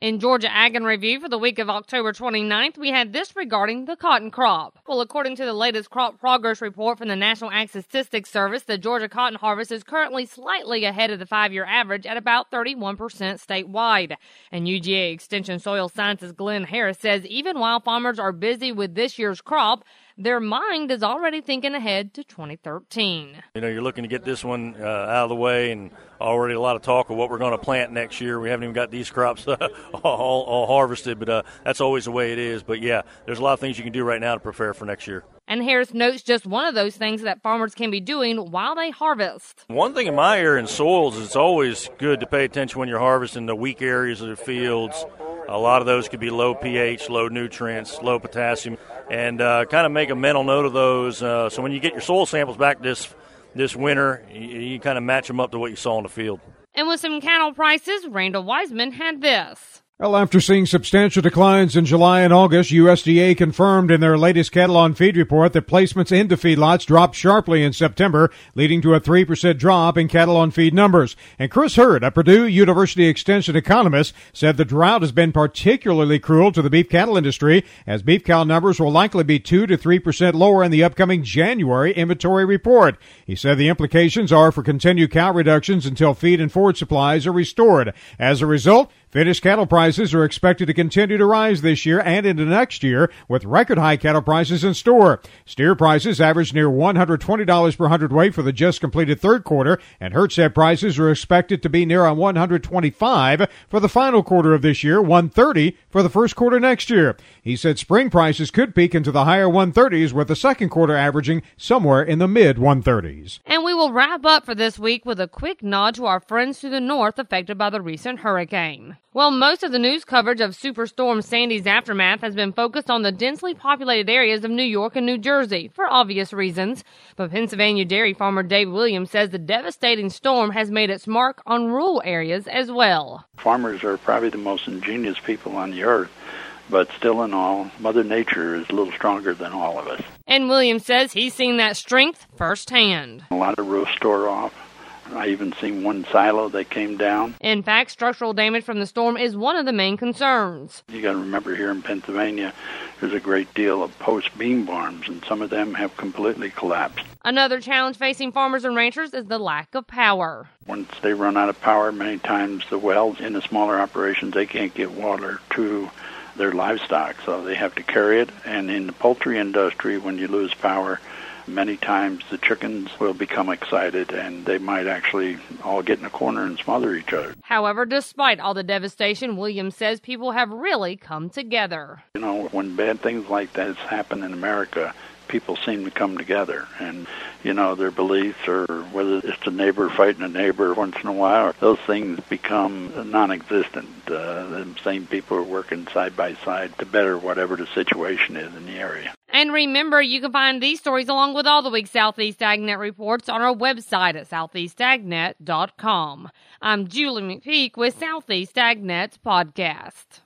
In Georgia Ag in Review for the week of October 29th, we had this regarding the cotton crop. Well, according to the latest crop progress report from the National Ag Statistics Service, the Georgia cotton harvest is currently slightly ahead of the five year average at about 31% statewide. And UGA Extension Soil Sciences Glen Harris says even while farmers are busy with this year's crop, their mind is already thinking ahead to 2013. You know, you're looking to get this one uh, out of the way, and already a lot of talk of what we're going to plant next year. We haven't even got these crops all, all, harvested, but uh, that's always the way it is. But yeah, there's a lot of things you can do right now to prepare for next year. And Harris notes just one of those things that farmers can be doing while they harvest. One thing in my area in soils is it's always good to pay attention when you're harvesting the weak areas of the fields. A lot of those could be low pH, low nutrients, low potassium and uh, kind of make a mental note of those. Uh, so when you get your soil samples back this this winter, you, you kind of match them up to what you saw in the field. And with some cattle prices, Randall Wiseman had this. Well, after seeing substantial declines in July and August, USDA confirmed in their latest cattle on feed report that placements into feedlots dropped sharply in September, leading to a 3% drop in cattle on feed numbers. And Chris Hurt, a Purdue University Extension economist, said the drought has been particularly cruel to the beef cattle industry, as beef cow numbers will likely be 2 to 3% lower in the upcoming January inventory report. He said the implications are for continued cow reductions until feed and forage supplies are restored. As a result, Finished cattle prices are expected to continue to rise this year and into next year with record high cattle prices in store. Steer prices averaged near $120 per hundredweight for the just completed third quarter and herd prices are expected to be near 125 for the final quarter of this year, 130 for the first quarter next year. He said spring prices could peak into the higher 130s with the second quarter averaging somewhere in the mid 130s. And we will wrap up for this week with a quick nod to our friends to the north affected by the recent hurricane. Well, most of the news coverage of Superstorm Sandy's aftermath has been focused on the densely populated areas of New York and New Jersey for obvious reasons. But Pennsylvania dairy farmer Dave Williams says the devastating storm has made its mark on rural areas as well. Farmers are probably the most ingenious people on the earth but still in all, Mother Nature is a little stronger than all of us. And Williams says he's seen that strength firsthand. A lot of roofs tore off, I even seen one silo that came down. In fact, structural damage from the storm is one of the main concerns. You got to remember here in Pennsylvania, there's a great deal of post beam barns, and some of them have completely collapsed. Another challenge facing farmers and ranchers is the lack of power. Once they run out of power, many times the wells in the smaller operations they can't get water to their livestock, so they have to carry it. And in the poultry industry, when you lose power, many times the chickens will become excited and they might actually all get in a corner and smother each other. However, despite all the devastation, Williams says people have really come together. You know, when bad things like that happen in America, people seem to come together and you know their beliefs or whether it's a neighbor fighting a neighbor once in a while those things become non-existent uh, the same people are working side by side to better whatever the situation is in the area and remember, you can find these stories along with all the week's Southeast AgNet reports on our website at southeastagnet.com. I'm Julie McPeak with Southeast AgNet's podcast.